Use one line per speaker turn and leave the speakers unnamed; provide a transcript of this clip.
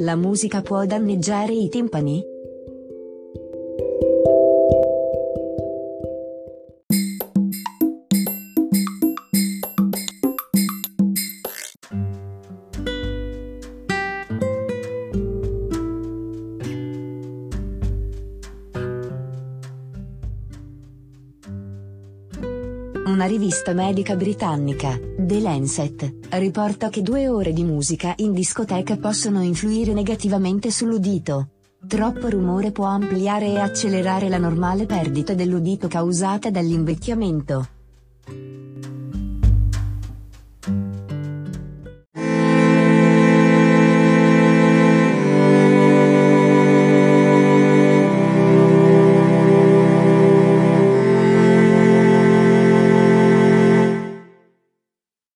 La musica può danneggiare i timpani? Una rivista medica britannica, The Lancet, riporta che due ore di musica in discoteca possono influire negativamente sull'udito. Troppo rumore può ampliare e accelerare la normale perdita dell'udito causata dall'invecchiamento.